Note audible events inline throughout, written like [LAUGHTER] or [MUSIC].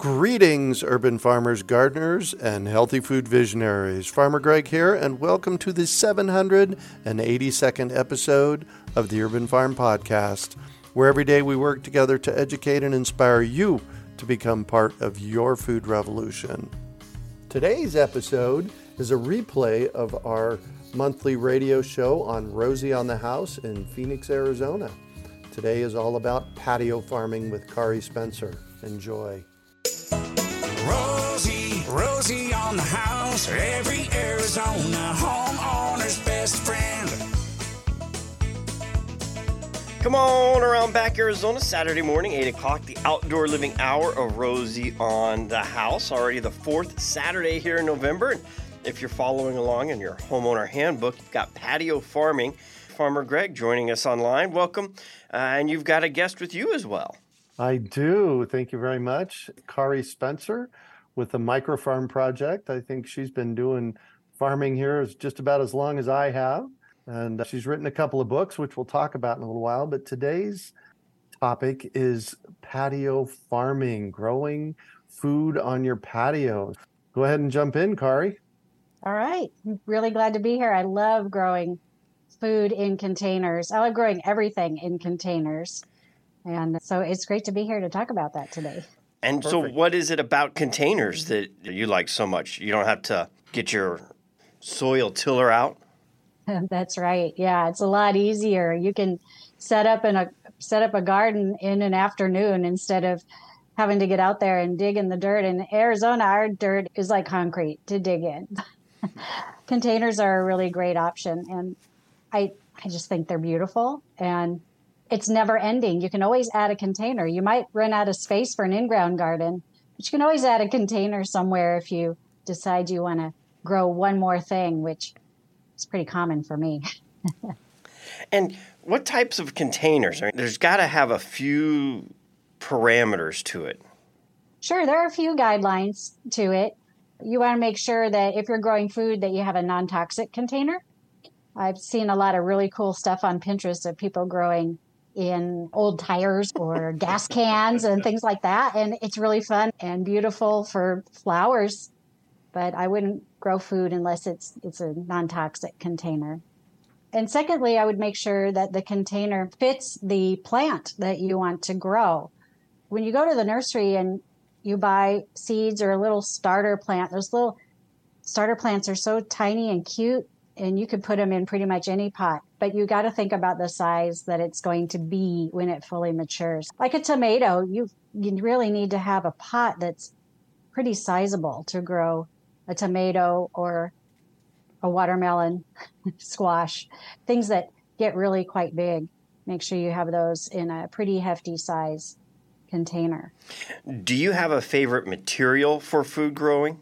Greetings, urban farmers, gardeners, and healthy food visionaries. Farmer Greg here, and welcome to the 782nd episode of the Urban Farm Podcast, where every day we work together to educate and inspire you to become part of your food revolution. Today's episode is a replay of our monthly radio show on Rosie on the House in Phoenix, Arizona. Today is all about patio farming with Kari Spencer. Enjoy. Rosie, Rosie on the house, every Arizona homeowner's best friend. Come on around back Arizona, Saturday morning, 8 o'clock, the outdoor living hour of Rosie on the house. Already the fourth Saturday here in November. And if you're following along in your homeowner handbook, you've got patio farming. Farmer Greg joining us online. Welcome. Uh, and you've got a guest with you as well. I do. Thank you very much. Kari Spencer with the Microfarm Project. I think she's been doing farming here just about as long as I have. And uh, she's written a couple of books, which we'll talk about in a little while. But today's topic is patio farming, growing food on your patio. Go ahead and jump in, Kari. All right. I'm really glad to be here. I love growing food in containers. I love growing everything in containers. And so it's great to be here to talk about that today. And Perfect. so, what is it about containers that you like so much? You don't have to get your soil tiller out. [LAUGHS] That's right. Yeah, it's a lot easier. You can set up in a set up a garden in an afternoon instead of having to get out there and dig in the dirt. In Arizona, our dirt is like concrete to dig in. [LAUGHS] Containers are a really great option, and I I just think they're beautiful and it's never ending. You can always add a container. You might run out of space for an in-ground garden, but you can always add a container somewhere if you decide you want to grow one more thing, which is pretty common for me. [LAUGHS] and what types of containers? I mean, there's got to have a few parameters to it. Sure, there are a few guidelines to it. You want to make sure that if you're growing food that you have a non-toxic container. I've seen a lot of really cool stuff on Pinterest of people growing in old tires or gas cans and things like that and it's really fun and beautiful for flowers but I wouldn't grow food unless it's it's a non-toxic container. And secondly, I would make sure that the container fits the plant that you want to grow. When you go to the nursery and you buy seeds or a little starter plant, those little starter plants are so tiny and cute and you could put them in pretty much any pot, but you got to think about the size that it's going to be when it fully matures. Like a tomato, you you really need to have a pot that's pretty sizable to grow a tomato or a watermelon, [LAUGHS] squash, things that get really quite big. Make sure you have those in a pretty hefty size container. Do you have a favorite material for food growing?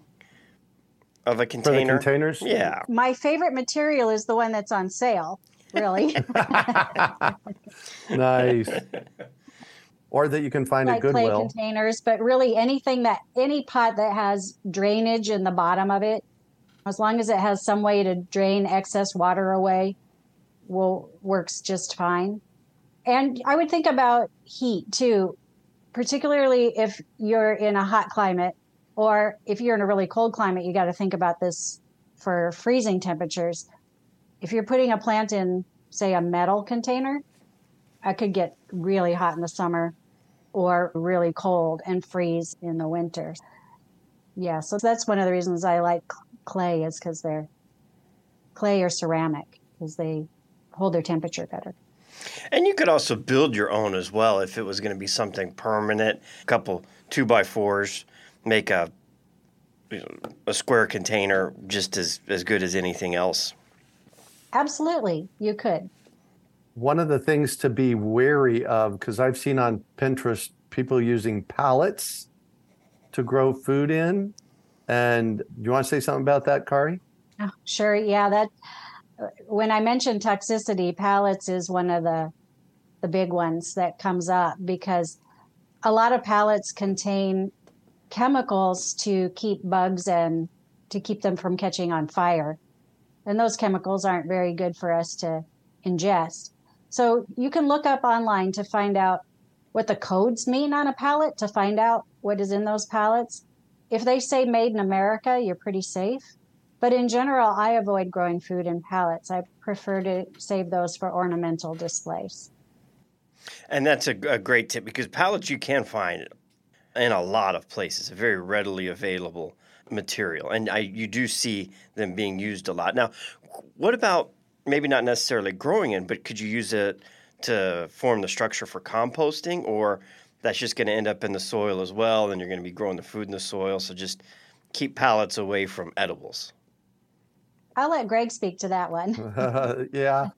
Of a container? For the containers? Yeah. My favorite material is the one that's on sale, really. [LAUGHS] nice [LAUGHS] or that you can find like at Goodwill. clay containers, but really anything that any pot that has drainage in the bottom of it, as long as it has some way to drain excess water away, will works just fine. And I would think about heat too. particularly if you're in a hot climate or if you're in a really cold climate, you got to think about this for freezing temperatures. If you're putting a plant in, say, a metal container, it could get really hot in the summer or really cold and freeze in the winter. Yeah, so that's one of the reasons I like clay is because they're clay or ceramic because they hold their temperature better. And you could also build your own as well if it was going to be something permanent. A couple two by fours, make a a square container just as as good as anything else. Absolutely, you could. One of the things to be wary of, because I've seen on Pinterest people using pallets to grow food in. And do you want to say something about that, Kari? Oh, sure. Yeah, that when I mentioned toxicity, pallets is one of the the big ones that comes up because a lot of pallets contain chemicals to keep bugs and to keep them from catching on fire. And those chemicals aren't very good for us to ingest. So you can look up online to find out what the codes mean on a pallet to find out what is in those pallets. If they say made in America, you're pretty safe. But in general, I avoid growing food in pallets. I prefer to save those for ornamental displays. And that's a, a great tip because pallets you can find in a lot of places, very readily available material. And I, you do see them being used a lot. Now, what about maybe not necessarily growing in, but could you use it to form the structure for composting or that's just going to end up in the soil as well and you're going to be growing the food in the soil so just keep pallets away from edibles I'll let Greg speak to that one. Uh, [LAUGHS] yeah.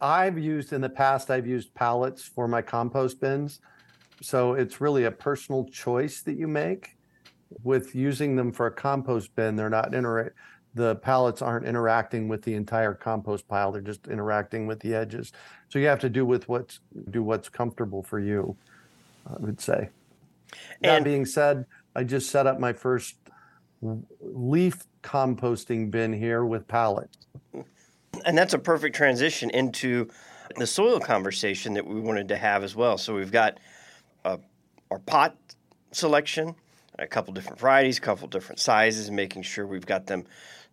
I've used in the past, I've used pallets for my compost bins. So it's really a personal choice that you make. With using them for a compost bin, they're not interact. The pallets aren't interacting with the entire compost pile. They're just interacting with the edges. So you have to do with what's do what's comfortable for you. I would say. That being said, I just set up my first leaf composting bin here with pallets. and that's a perfect transition into the soil conversation that we wanted to have as well so we've got uh, our pot selection a couple different varieties a couple different sizes making sure we've got them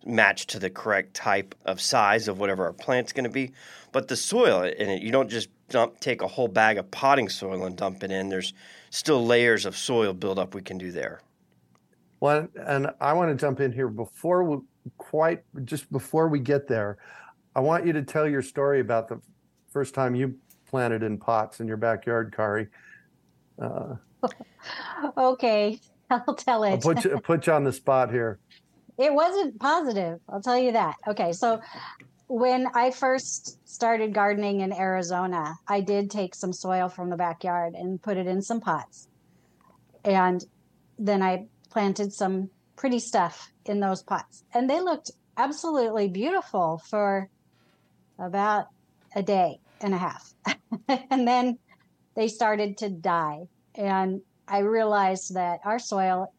matched to the correct type of size of whatever our plant's going to be but the soil in it you don't just dump take a whole bag of potting soil and dump it in there's still layers of soil buildup we can do there Well, and I want to jump in here before we quite just before we get there. I want you to tell your story about the first time you planted in pots in your backyard, Kari. Uh, [LAUGHS] okay, [LAUGHS] I'll tell it. I'll put you put you on the spot here. [LAUGHS] It wasn't positive, I'll tell you that. Okay, so when I first started gardening in Arizona, I did take some soil from the backyard and put it in some pots. And then I planted some pretty stuff in those pots. And they looked absolutely beautiful for about a day and a half. [LAUGHS] and then they started to die. And I realized that our soil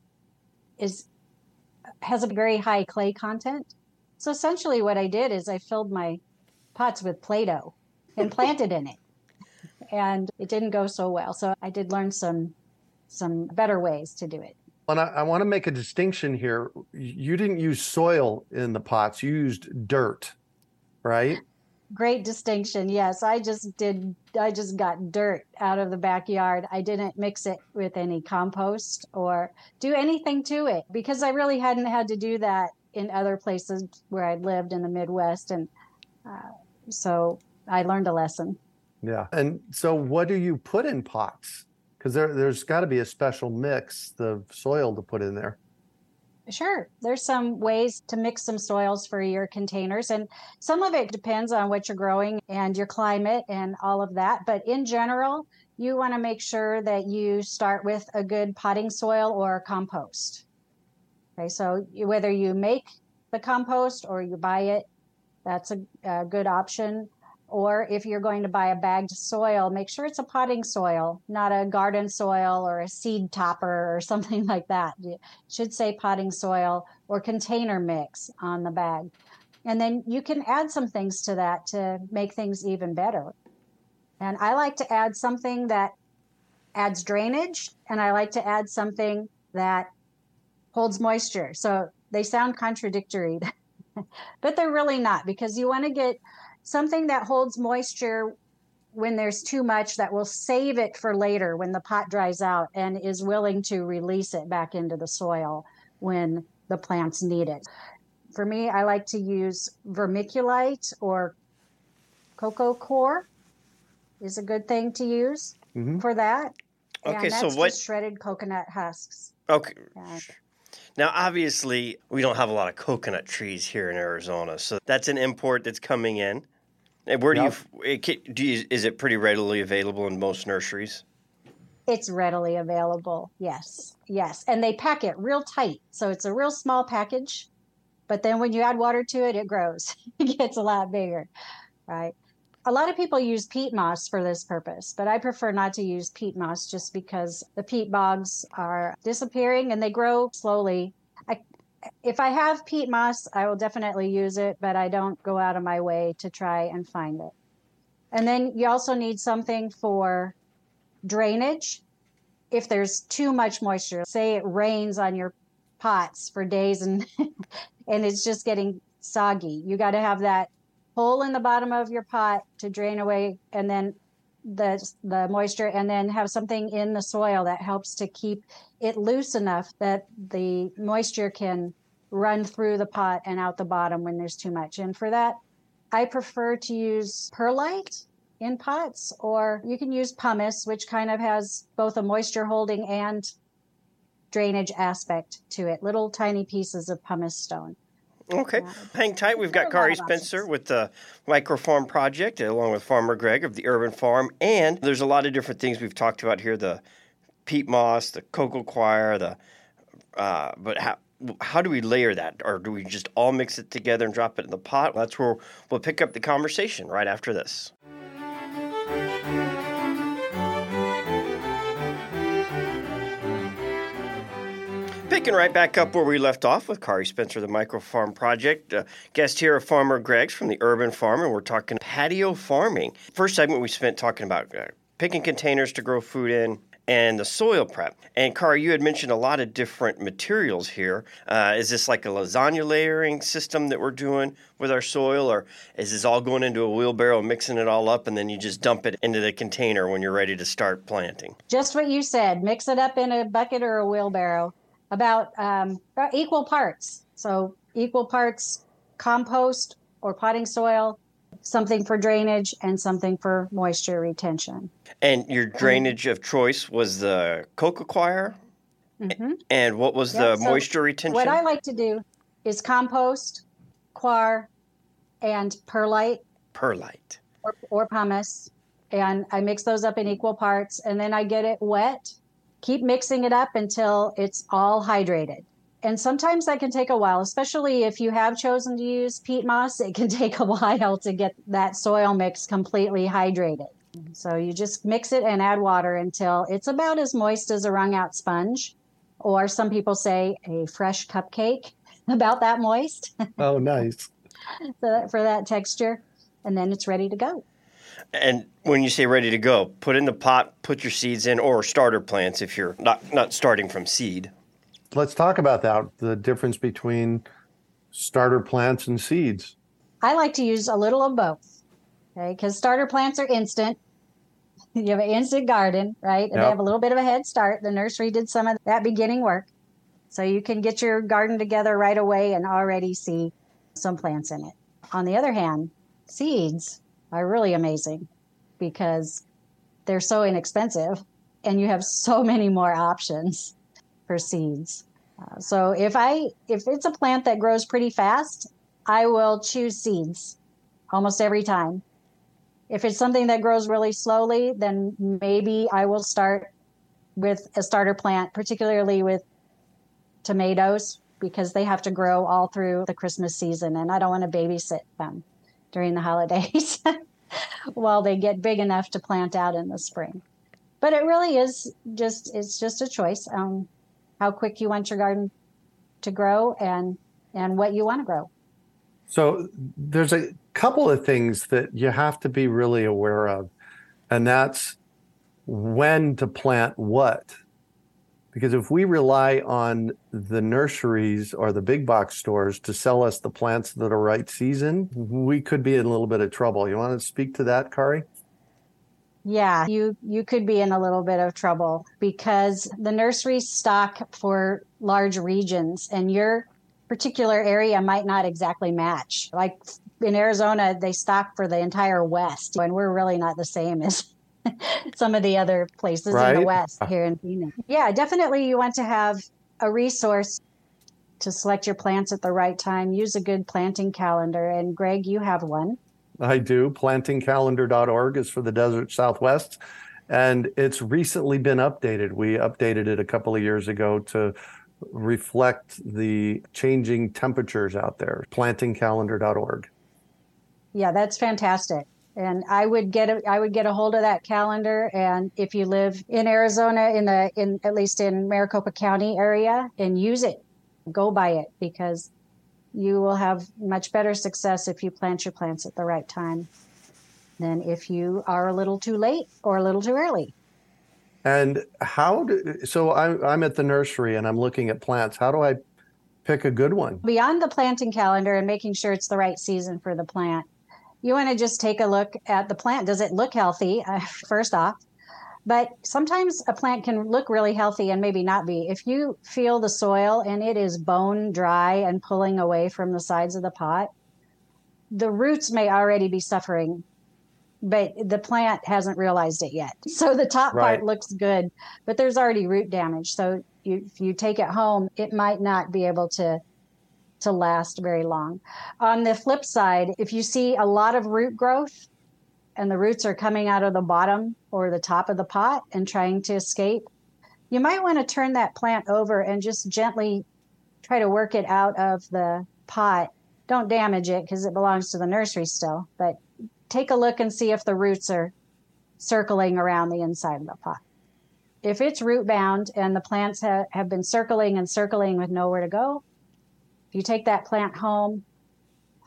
is has a very high clay content. So essentially what I did is I filled my pots with Play-Doh and planted in it. And it didn't go so well. So I did learn some some better ways to do it. And I, I want to make a distinction here. You didn't use soil in the pots; you used dirt, right? Great distinction. Yes, I just did. I just got dirt out of the backyard. I didn't mix it with any compost or do anything to it because I really hadn't had to do that in other places where I'd lived in the Midwest. And uh, so I learned a lesson. Yeah. And so, what do you put in pots? Because there, there's got to be a special mix of soil to put in there. Sure. There's some ways to mix some soils for your containers, and some of it depends on what you're growing and your climate and all of that. But in general, you want to make sure that you start with a good potting soil or compost. Okay, so whether you make the compost or you buy it, that's a, a good option. Or if you're going to buy a bagged soil, make sure it's a potting soil, not a garden soil or a seed topper or [LAUGHS] something like that. It should say potting soil or container mix on the bag. And then you can add some things to that to make things even better. And I like to add something that adds drainage, and I like to add something that holds moisture. So they sound contradictory, [LAUGHS] but they're really not because you want to get something that holds moisture when there's too much that will save it for later when the pot dries out and is willing to release it back into the soil when the plants need it. For me, I like to use vermiculite or coco coir is a good thing to use Mhm. for that. Okay, and so what- shredded coconut husks. Okay. Yeah. Now, obviously, we don't have a lot of coconut trees here in Arizona, so that's an import that's coming in. And where do Yep. you, it, do you? Is it pretty readily available in most nurseries? It's readily available. Yes. Yes. And they pack it real tight. So it's a real small package. But then when you add water to it, it grows. [LAUGHS] it gets a lot bigger. Right. A lot of people use peat moss for this purpose, but I prefer not to use peat moss just because the peat bogs are disappearing and they grow slowly. I, if I have peat moss, I will definitely use it, but I don't go out of my way to try and find it. And then you also need something for drainage if there's too much moisture say it rains on your pots for days and [LAUGHS] and it's just getting soggy you got to have that hole in the bottom of your pot to drain away and then the the moisture and then have something in the soil that helps to keep it loose enough that the moisture can run through the pot and out the bottom when there's too much and for that i prefer to use perlite in pots, or you can use pumice, which kind of has both a moisture holding and drainage aspect to it. Little tiny pieces of pumice stone. Okay, Yeah. hang tight. We've got Kari Spencer options. with the Micro Farm Project, along with Farmer Greg of the Urban Farm, and there's a lot of different things we've talked about here: the peat moss, the coco coir, the. Uh, but how how do we layer that, or do we just all mix it together and drop it in the pot? That's where we'll pick up the conversation right after this. Picking right back up where we left off with Kari Spencer, the Micro Farm Project. Uh, guest here, Farmer Greg's from the Urban Farm, and we're talking patio farming. First segment we spent talking about uh, picking containers to grow food in and the soil prep. And Kari, you had mentioned a lot of different materials here. Uh, is this like a lasagna layering system that we're doing with our soil, or is this all going into a wheelbarrow, mixing it all up, and then you just dump it into the container when you're ready to start planting? Just what you said. Mix it up in a bucket or a wheelbarrow. About, um, equal parts. So equal parts compost or potting soil, something for drainage, and something for moisture retention. And your drainage of choice was the coco coir. hmm And what was Yeah, the so moisture retention? What I like to do is compost, coir, and perlite Perlite. or, or pumice, and I mix those up in equal parts, and then I get it wet. Keep mixing it up until it's all hydrated. And sometimes that can take a while, especially if you have chosen to use peat moss. It can [LAUGHS] take a while to get that soil mix completely hydrated. So you just mix it and add water until it's about as moist as a wrung out sponge, or some people say a fresh cupcake, [LAUGHS] about that moist Oh, nice. [LAUGHS] so that, for that texture. And then it's ready to go. And when you say ready to go, put in the pot, put your seeds in, or starter plants if you're not not starting from seed. Let's talk about that the difference between starter plants and seeds. I like to use a little of both. Okay, because starter plants are instant. [LAUGHS] You have an instant garden, right? And they have a little bit of a head start. The nursery did some of that beginning work. So you can get your garden together right away and already see some plants in it. On the other hand, seeds are really amazing because they're so inexpensive and you have so [LAUGHS] many more options for seeds. Uh, so if I if it's a plant that grows pretty fast, I will choose seeds almost every time. If it's something that grows really slowly, then maybe I will start with a starter plant, particularly with tomatoes, because they have to grow all through the Christmas season, and I don't want to babysit them during the holidays [LAUGHS] while they get big enough to plant out in the spring. But it really is just it's just a choice um, how quick you want your garden to grow and and what you want to grow. So there's a couple of things that you have to be really aware of, and that's when to plant what. Because if we rely on the nurseries or the big box stores to sell us the plants that are right season, we could be in a little bit of trouble. You want to speak to that, Kari? Yeah, you you could be in a little bit of trouble because the nurseries stock for large regions and your particular area might not exactly match. Like in Arizona, they stock for the entire West, and we're really not the same as [LAUGHS] some of the other places right? in the West here in Phoenix. Yeah, definitely you want to have a resource to select your plants at the right time. Use a good planting calendar. And Greg, you have one. I do. Plantingcalendar.org is for the desert Southwest. And it's recently been updated. We updated it a couple of years ago to reflect the changing temperatures out there. Plantingcalendar.org. Yeah, that's fantastic. And I would get a, I would get a hold of that calendar. And if you live in Arizona, in the in at least in Maricopa County area, and use it, go by it because you will have much better success if you plant your plants at the right time than if you are a little too late or a little too early. And how do so? I'm I'm at the nursery and I'm looking at plants. How do I pick a good one? Beyond the planting calendar and making sure it's the right season for the plant, you want to just take a look at the plant. Does it look healthy? [LAUGHS] Uh, first off, but sometimes a plant can look really healthy and maybe not be. If you feel the soil and it is bone dry and pulling away from the sides of the pot, the roots may already be suffering, but the plant hasn't realized it yet. [LAUGHS] So the top right. part looks good, but there's already root damage. So you, if you take it home, it might not be able to to last very long. On the flip side, if you see a lot of root growth, and the roots are coming out of the bottom or the top of the pot and trying to escape, you might want to turn that plant over and just gently try to work it out of the pot. Don't damage it because it belongs to the nursery still, but take a look and see if the roots are circling around the inside of the pot. If it's root bound and the plants ha- have been circling and circling with nowhere to go, you take that plant home,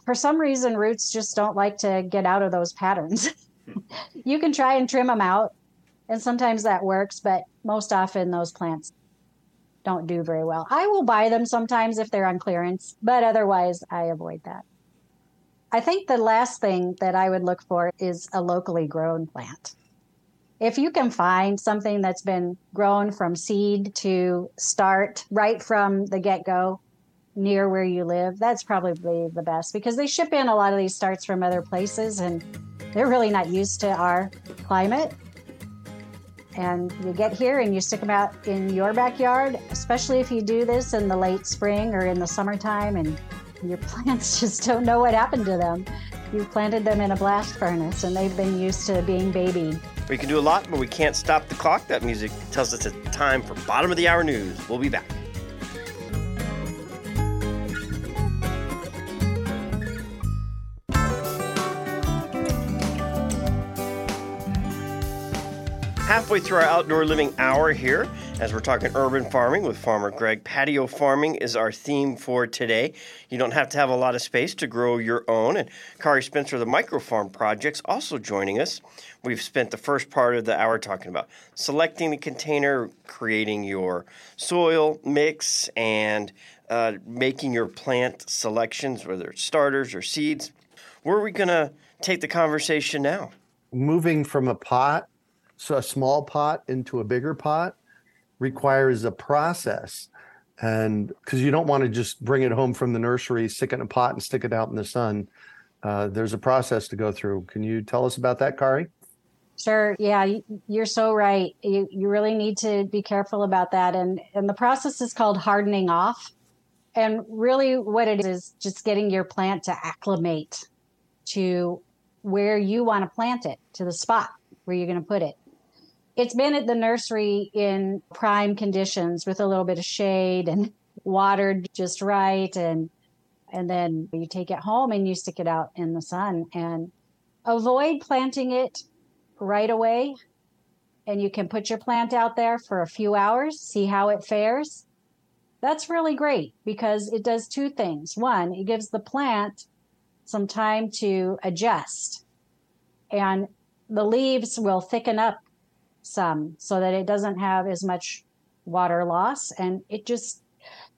for some reason roots just don't like to get out of those patterns. [LAUGHS] You can try and trim them out and sometimes that works but most often those plants don't do very well. I will buy them sometimes if they're on clearance but otherwise i avoid that. I think the last thing that i would look for is a locally grown plant. If you can find something that's been grown from seed to start right from the get-go near where you live, that's probably the best because they ship in a lot of these starts from other places and they're really not used to our climate. And you get here and you stick them out in your backyard, especially if you do this in the late spring or in the summertime and your [LAUGHS] plants just don't know what happened to them. You planted them in a blast furnace and they've been used to being babied. We can do a lot, but we can't stop the clock. That music tells us it's time for bottom of the hour news. We'll be back. Halfway through our outdoor living hour here as we're talking urban farming with farmer Greg. Patio farming is our theme for today. You don't have to have a lot of space to grow your own. And Kari Spencer of the Microfarm Project's also joining us. We've spent the first part of the hour talking about selecting the container, creating your soil mix, and uh, making your plant selections, whether it's starters or seeds. Where are we going to take the conversation now? Moving from a pot a small pot into a bigger pot requires a process. And because you don't want to just bring it home from the nursery stick it in a pot and stick it out in the sun. Uh, there's a process to go through. Can you tell us about that kari? Sure yeah you're so right. You, you really need to be careful about that. And and the process is called hardening off. And really what it is is just getting your plant to acclimate to where you want to plant it to the spot where you're going to put it it's been at the nursery in prime conditions with a little bit of shade and watered just right. And and then you take it home and you stick it out in the sun and avoid planting it right away. And you can put your plant out there for a few hours see how it fares. That's really great because it does two things. One it gives the plant some time to adjust and the leaves will thicken up some so that it doesn't have as much water loss and it just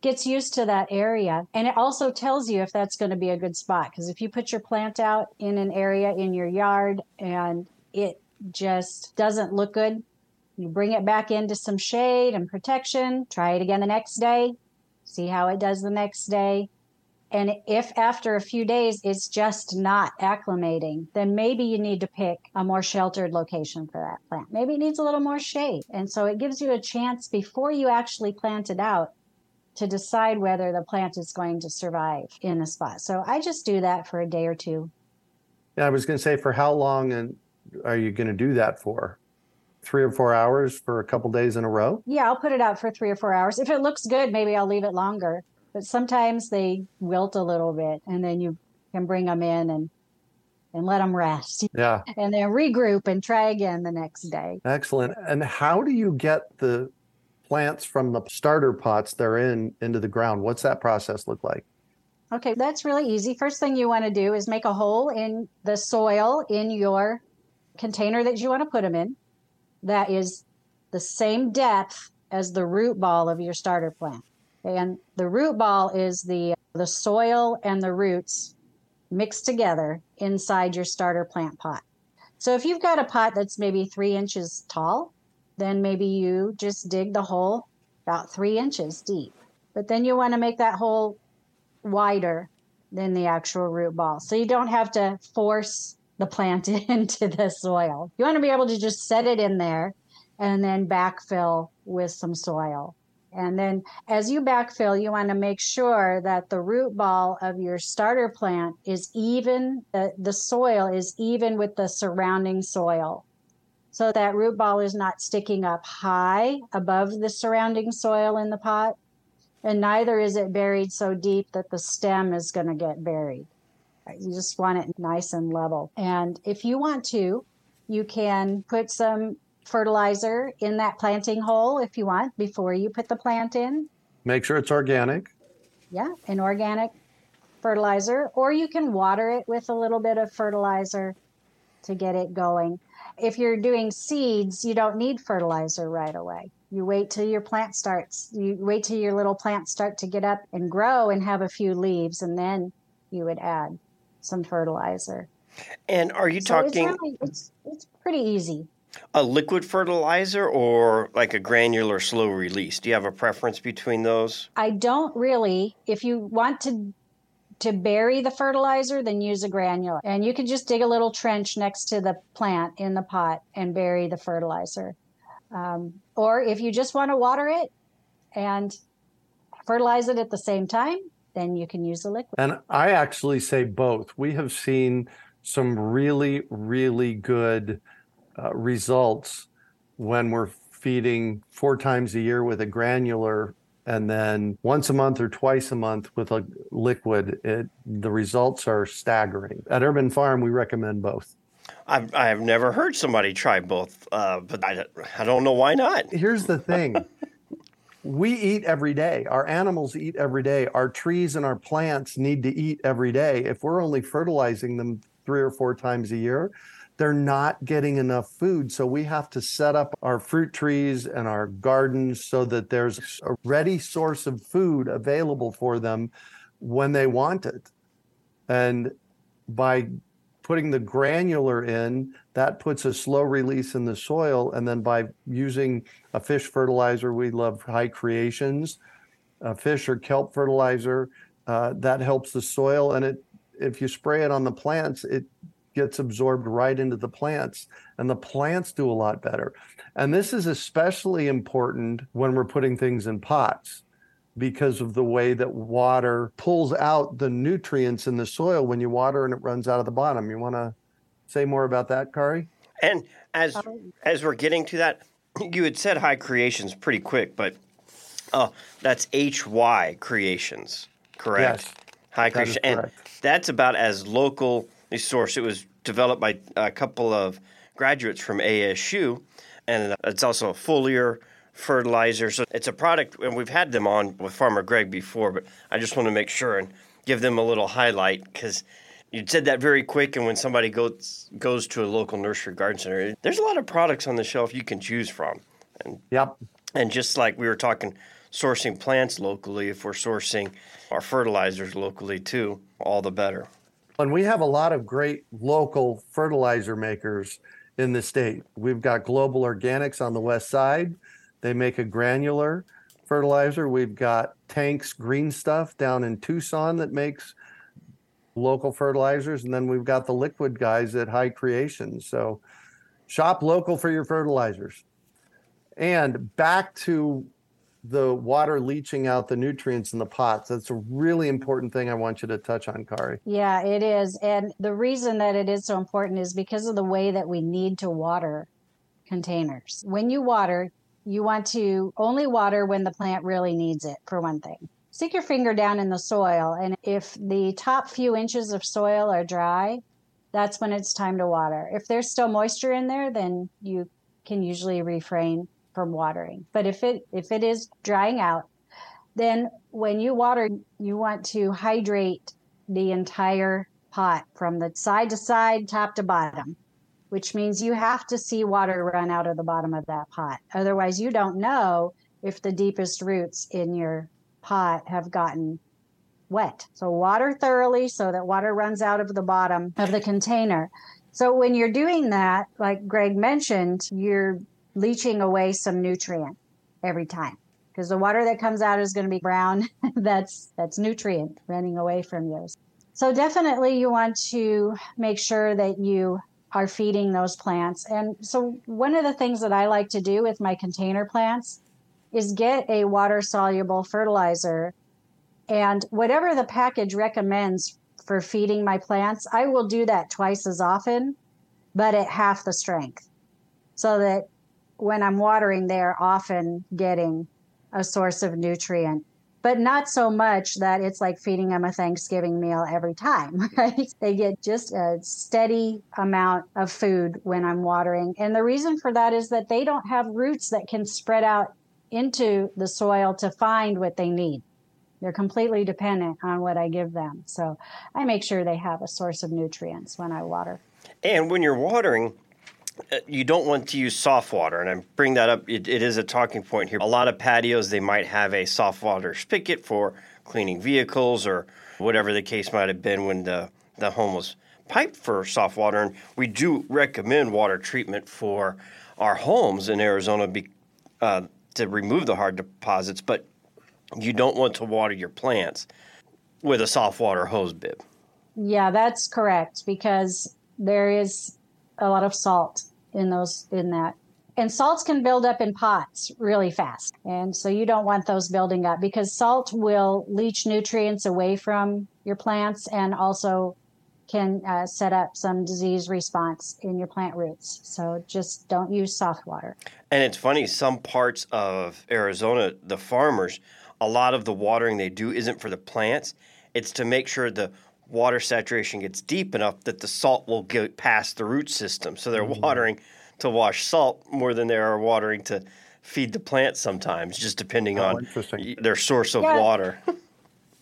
gets used to that area. And it also tells you if that's going to be a good spot. Because if you put your plant out in an area in your yard and it just doesn't look good, you bring it back into some shade and protection, try it again the next day, see how it does the next day. And if after a few days it's just not acclimating, then maybe you need to pick a more sheltered location for that plant. Maybe it needs a little more shade. And so it gives you a chance before you actually plant it out to decide whether the plant is going to survive in a spot. So I just do that for a day or two. Yeah, I was going to say, for how long and are you going to do that for? Three or four hours for a couple days in a row? Yeah, I'll put it out for three or four hours. If it looks good, maybe I'll leave it longer. But sometimes they wilt a little bit, and then you can bring them in and and let them rest. [LAUGHS] Yeah. And then regroup and try again the next day. Excellent. And how do you get the plants from the starter pots they're in into the ground? What's that process look like? Okay, that's really easy. First thing you want to do is make a hole in the soil in your container that you want to put them in. That is the same depth as the root ball of your starter plant. And the root ball is the the soil and the roots mixed together inside your starter plant pot. So if you've got a pot that's maybe three inches tall, then maybe you just dig the hole about three inches deep. But then you want to make that hole wider than the actual root ball. So you don't have to force the plant [LAUGHS] into the soil. You want to be able to just set it in there and then backfill with some soil. And then as you backfill, you want to make sure that the root ball of your starter plant is even, the, the soil is even with the surrounding soil so that root ball is not sticking up high above the surrounding soil in the pot, and neither is it buried so deep that the stem is going to get buried. You just want it nice and level. And if you want to, you can put some fertilizer in that planting hole if you want before you put the plant in. Make sure it's organic. Yeah, an organic fertilizer, or you can water it with a little bit of fertilizer to get it going if you're doing seeds, you don't need fertilizer right away. You wait till your plant starts, you wait till your little plants start to get up and grow and have a few leaves, and then you would add some fertilizer. And are you So talking It's, really, it's, it's pretty easy. A liquid fertilizer or like a granular slow release? Do you have a preference between those? I don't really, if you want to to bury the fertilizer, then use a granular. And you can just dig a little trench next to the plant in the pot and bury the fertilizer. Um, or if you just want to water it and fertilize it at the same time, then you can use the liquid. And I actually say both. We have seen some really, really good uh, results when we're feeding four times a year with a granular and then once a month or twice a month with a liquid, it, the results are staggering. At Urban Farm, we recommend both. I've, I have never heard somebody try both, uh, but I, I don't know why not. Here's the thing [LAUGHS] we eat every day. Our animals eat every day. Our trees and our plants need to eat every day. If we're only fertilizing them three or four times a year, they're not getting enough food. So we have to set up our fruit trees and our gardens so that there's a ready source of food available for them when they want it. And by putting the granular in, that puts a slow release in the soil. And then by using a fish fertilizer, we love high creations, a fish or kelp fertilizer, uh, that helps the soil. And it, if you spray it on the plants, it gets absorbed right into the plants and the plants do a lot better. And this is especially important when we're putting things in pots because of the way that water pulls out the nutrients in the soil when you water and it runs out of the bottom. You want to say more about that, Kari? And as um, as we're getting to that, [CLEARS THROAT] you had said high creations pretty quick, but oh, that's H Y creations, correct? Yes, high that is creation, and that's about as local a source. It was developed by a couple of graduates from ASU, and it's also a foliar fertilizer. So it's a product, and we've had them on with Farmer Greg before, but I just want to make sure and give them a little highlight because You said that very quick, and when somebody goes goes to a local nursery garden center, there's a lot of products on the shelf you can choose from. And Yep. and just like we were talking, sourcing plants locally, if we're sourcing our fertilizers locally too, all the better. And we have a lot of great local fertilizer makers in the state. We've got Global Organics on the west side. They make a granular fertilizer. We've got Tanks Green Stuff down in Tucson that makes local fertilizers. And then we've got the liquid guys at High Creation. So shop local for your fertilizers. And back to the water leaching out the nutrients in the pots. That's a really important thing I want you to touch on, Kari. Yeah, it is. And the reason that it is so important is because of the way that we need to water containers. When you water, you want to only water when the plant really needs it, for one thing. Stick your finger down in the soil, and if the top few inches of soil are dry, that's when it's time to water. If there's still moisture in there, then you can usually refrain from watering. But if it if it is drying out, then when you water, you want to hydrate the entire pot from the side to side, top to bottom, which means you have to see water run out of the bottom of that pot. Otherwise, you don't know if the deepest roots in your pot have gotten wet. So, water thoroughly so that water runs out of the bottom of the container. So, when you're doing that, like Greg mentioned, you're leaching away some nutrient every time because the water that comes out is going to be brown. [LAUGHS] that's that's nutrient running away from yours. So definitely you want to make sure that you are feeding those plants. And so one of the things that I like to do with my container plants is get a water soluble fertilizer and whatever the package recommends for feeding my plants, I will do that twice as often, but at half the strength. So that when I'm watering, they're often getting a source of nutrient, but not so much that it's like feeding them a Thanksgiving meal every time, [LAUGHS] right? They get just a steady amount of food when I'm watering. And the reason for that is that they don't have roots that can spread out into the soil to find what they need. They're completely dependent on what I give them. So I make sure they have a source of nutrients when I water. And when you're watering, you don't want to use soft water, and I bring that up. It, it is a talking point here. A lot of patios they might have a soft water spigot for cleaning vehicles or whatever the case might have been when the the home was piped for soft water. And we do recommend water treatment for our homes in Arizona be, uh, to remove the hard deposits, but you don't want to water your plants with a soft water hose bib. Yeah, that's correct because there is a lot of salt in those in that. And salts can build up in pots really fast. And so you don't want those building up because salt will leach nutrients away from your plants and also can uh, set up some disease response in your plant roots. So just don't use soft water. And it's funny, some parts of Arizona, the farmers, a lot of the watering they do isn't for the plants, it's to make sure the water saturation gets deep enough that the salt will get past the root system. So they're Mm-hmm. watering to wash salt more than they are watering to feed the plant sometimes, just depending Oh, on their source of Yeah. water. [LAUGHS]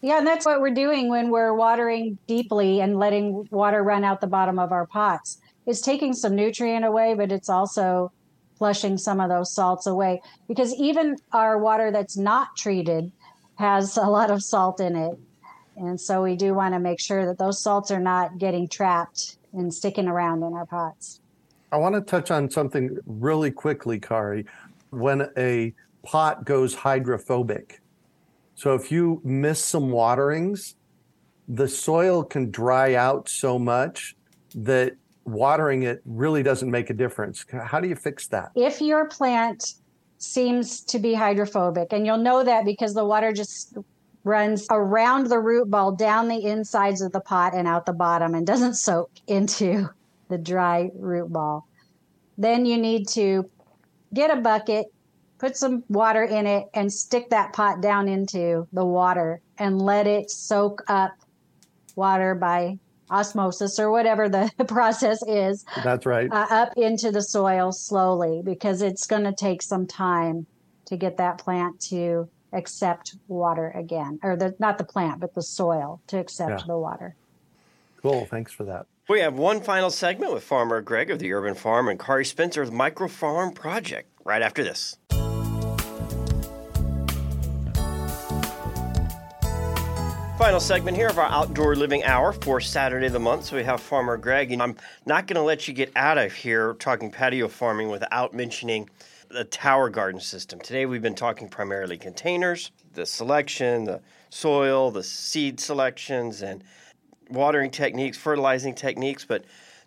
Yeah, and that's what we're doing when we're watering deeply and letting water run out the bottom of our pots. It's taking some nutrient away, but it's also flushing some of those salts away because even our water that's not treated has a lot of salt in it. And so we do want to make sure that those salts are not getting trapped and sticking around in our pots. I want to touch on something really quickly, Kari. When a pot goes hydrophobic, so if you miss some waterings, the soil can dry out so much that watering it really doesn't make a difference. How do you fix that? if your plant seems to be hydrophobic, and you'll know that because the water just runs around the root ball down the insides of the pot and out the bottom and doesn't [LAUGHS] soak into the dry root ball, then you need to get a bucket, put some water in it, and stick that pot down into the water and let it soak up water by osmosis or whatever the [LAUGHS] process is That's right. uh, up into the soil slowly because it's going to take some time to get that plant to accept water again or the not the plant but the soil to accept Yeah. the water Cool. Thanks for that. We have one final segment with Farmer Greg of the Urban Farm and Kari Spencer of the Micro Farm Project right after this. Final segment here of our outdoor living hour for Saturday of the month. So we have Farmer Greg, and I'm not going to let you get out of here talking patio farming without mentioning the tower garden system. Today we've been talking primarily containers, the selection, the soil, the seed selections, and watering techniques, fertilizing techniques. But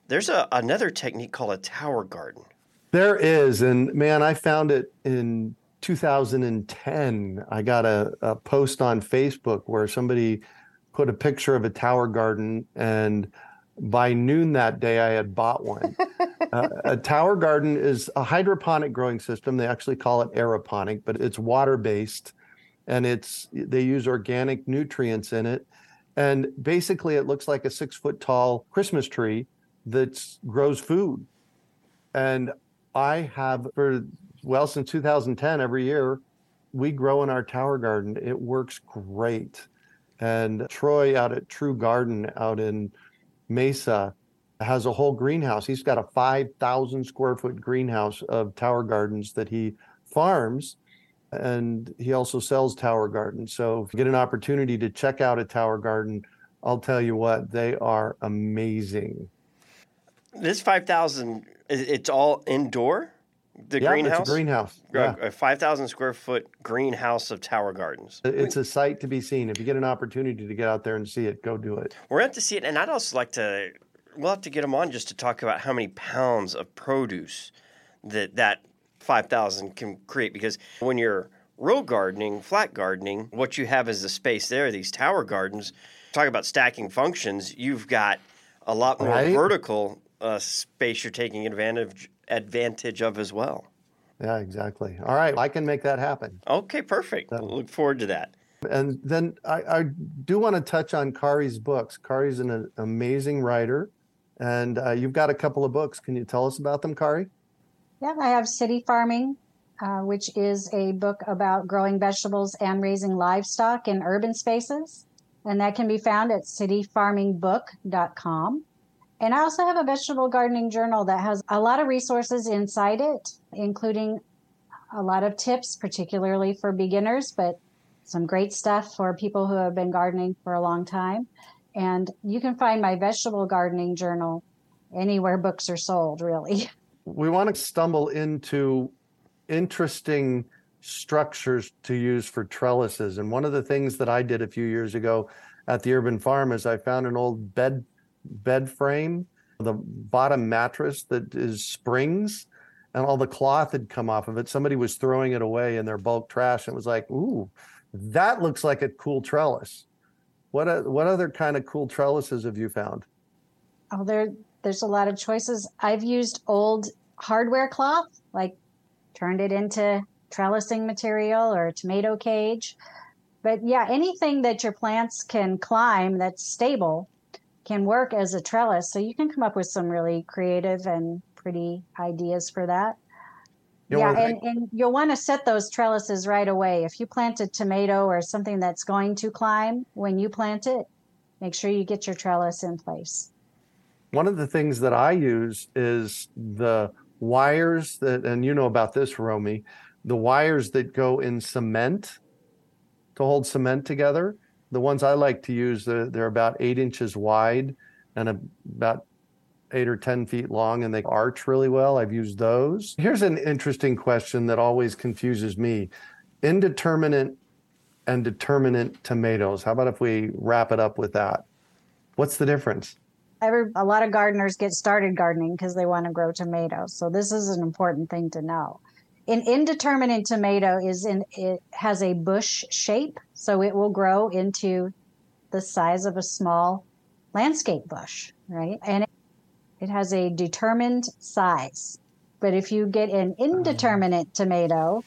there's a, another technique called a tower garden. There is, and man, I found it in 2010. I got a, a post on Facebook where somebody put a picture of a tower garden, and by noon that day, I had bought one. [LAUGHS] uh, a tower garden is a hydroponic growing system. They actually call it aeroponic, but it's water based, and it's they use organic nutrients in it, and basically it looks like a six foot tall Christmas tree that grows food. And I have for well since 2010 every year we grow in our tower garden. It works great. And Troy out at True Garden out in Mesa has a whole greenhouse. He's got a 5,000 square foot greenhouse of tower gardens that he farms. And he also sells tower gardens. So if you get an opportunity to check out a tower garden, I'll tell you what, they are amazing. This 5,000, it's all indoor? The yeah, greenhouse? It's a greenhouse. Yeah. A 5,000 square foot greenhouse of tower gardens. It's a sight to be seen. If you get an opportunity to get out there and see it, go do it. We're going to have to see it. And I'd also like to, we'll have to get them on just to talk about how many pounds of produce that that 5,000 can create. Because when you're row gardening, flat gardening, what you have is the space there, these tower gardens. Talk about stacking functions. You've got a lot more Right. vertical uh, space you're taking advantage advantage of as well. Yeah, exactly. All right, I can make that happen. Okay, perfect. Look forward to that. And then I, I do want to touch on Kari's books. Kari's an amazing writer, and uh, you've got a couple of books. Can you tell us about them, Kari? Yeah, I have City Farming, uh, which is a book about growing vegetables and raising livestock in urban spaces. And that can be found at cityfarmingbook.com. And I also have a vegetable gardening journal that has a lot of resources inside it, including a lot of tips, particularly for beginners, but some great stuff for people who have been gardening for a long time. And you can find my vegetable gardening journal anywhere books are sold, really. [LAUGHS] We want to stumble into interesting structures to use for trellises. And one of the things that I did a few years ago at the urban farm is I found an old bed bed frame, the bottom mattress that is springs, and all the cloth had come off of it. Somebody was throwing it away in their bulk trash. And it was like, ooh, that looks like a cool trellis. What what other kind of cool trellises have you found? Oh, there there's a lot of choices. I've used old hardware cloth, like turned it into trellising material or tomato cage. But yeah, anything that your plants can climb that's stable can work as a trellis. So you can come up with some really creative and pretty ideas for that. You yeah, and, and you'll want to set those trellises right away. If you plant a tomato or something that's going to climb when you plant it, make sure you get your trellis in place. One of the things that I use is the wires that, and you know about this, Romey, the wires that go in cement to hold cement together. The ones I like to use, they're, they're about eight inches wide and about eight or 10 feet long, and they arch really well. I've used those. Here's an interesting question that always confuses me indeterminate and determinate tomatoes. How about if we wrap it up with that? What's the difference? every a lot of gardeners get started gardening because they want to grow tomatoes. So this is an important thing to know. An indeterminate tomato is in it has a bush shape, so it will grow into the size of a small landscape bush, right? And it, it has a determined size. But if you get an indeterminate tomato,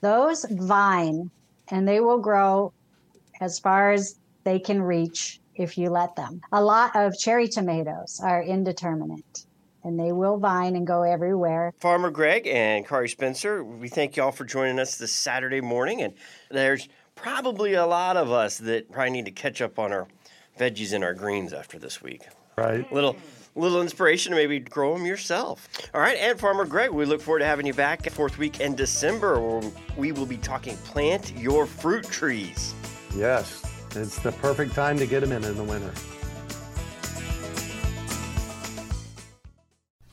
those vine and they will grow as far as they can reach if you let them. A lot of cherry tomatoes are indeterminate and they will vine and go everywhere. Farmer Greg and Kari Spencer, we thank y'all for joining us this Saturday morning. And there's probably a lot of us that probably need to catch up on our veggies and our greens after this week. Right. Little little inspiration to maybe grow them yourself. All right, and Farmer Greg, we look forward to having you back fourth week in December where we will be talking plant your fruit trees. Yes, it's the perfect time to get them in in the winter.